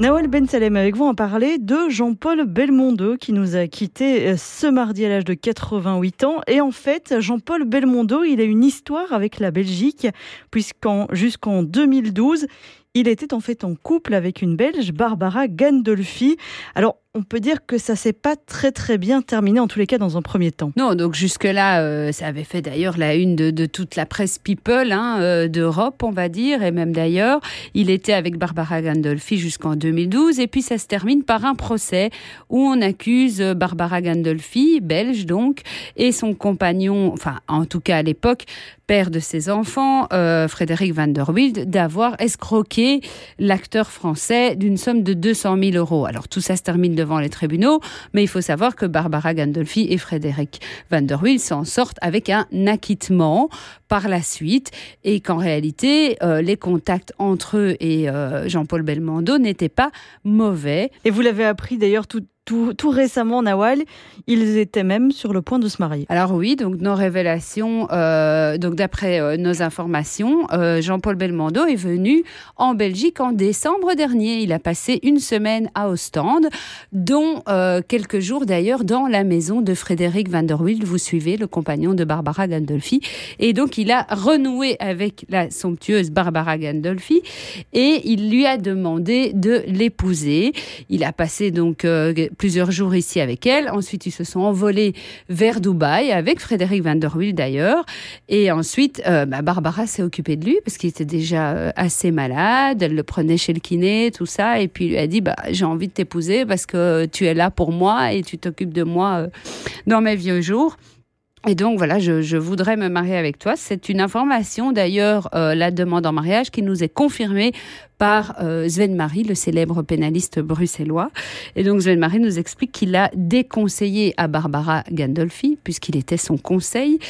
Nawal Ben Salem, avec vous, en parler de Jean-Paul Belmondo qui nous a quittés euh, ce mardi à l'âge de 88 ans. Et en fait, Jean-Paul Belmondo, il a une histoire avec la Belgique, puisqu'en jusqu'en 2012, il était en fait en couple avec une Belge, Barbara Gandolfi. Alors, on peut dire que ça s'est pas très très bien terminé en tous les cas dans un premier temps. Non, donc jusque-là, euh, ça avait fait d'ailleurs la une de, toute la presse people hein, euh, d'Europe, on va dire, et même d'ailleurs. Il était avec Barbara Gandolfi jusqu'en 2012, et puis ça se termine par un procès où on accuse Barbara Gandolfi, belge donc, et son compagnon, enfin en tout cas à l'époque, père de ses enfants, euh, Frédéric Van der Wild, d'avoir escroqué l'acteur français d'une somme de 200 000 euros. Alors tout ça se termine devant les tribunaux, mais il faut savoir que Barbara Gandolfi et Frédéric Van der Wild s'en sortent avec un acquittement par la suite et qu'en réalité, euh, les contacts entre eux et euh, Jean-Paul Belmondo n'étaient pas mauvais. Et vous l'avez appris d'ailleurs tout, tout, récemment, Nawal, ils étaient même sur le point de se marier. Alors oui, donc nos révélations, euh, donc d'après euh, nos informations, euh, Jean-Paul Belmondo est venu en Belgique en décembre dernier. Il a passé une semaine à Ostende, dont quelques jours d'ailleurs dans la maison de Frédéric van der Wild. Vous suivez, le compagnon de Barbara Gandolfi. Et donc il a renoué avec la somptueuse Barbara Gandolfi et il lui a demandé de l'épouser. Il a passé donc plusieurs jours ici avec elle. Ensuite, ils se sont envolés vers Dubaï avec Frédéric Van der d'ailleurs. Et ensuite, euh, bah, Barbara s'est occupée de lui parce qu'il était déjà euh, assez malade. Elle le prenait chez le kiné, tout ça. Et puis, il lui a dit, bah, j'ai envie de t'épouser parce que tu es là pour moi et tu t'occupes de moi euh, dans mes vieux jours. Et donc voilà, je, voudrais me marier avec toi. C'est une information d'ailleurs, la demande en mariage qui nous est confirmée par euh, Sven Marie, le célèbre pénaliste bruxellois. Et donc Sven Marie nous explique qu'il a déconseillé à Barbara Gandolfi, puisqu'il était son conseil,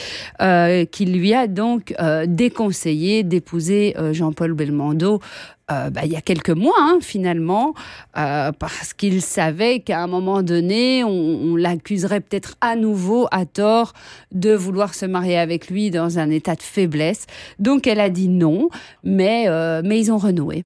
euh, qu'il lui a donc euh, déconseillé d'épouser Jean-Paul Belmondo bah, il y a quelques mois, hein, finalement, parce qu'il savait qu'à un moment donné, on, on l'accuserait peut-être à nouveau, à tort, de vouloir se marier avec lui dans un état de faiblesse. Donc elle a dit non, mais, mais ils ont renoué.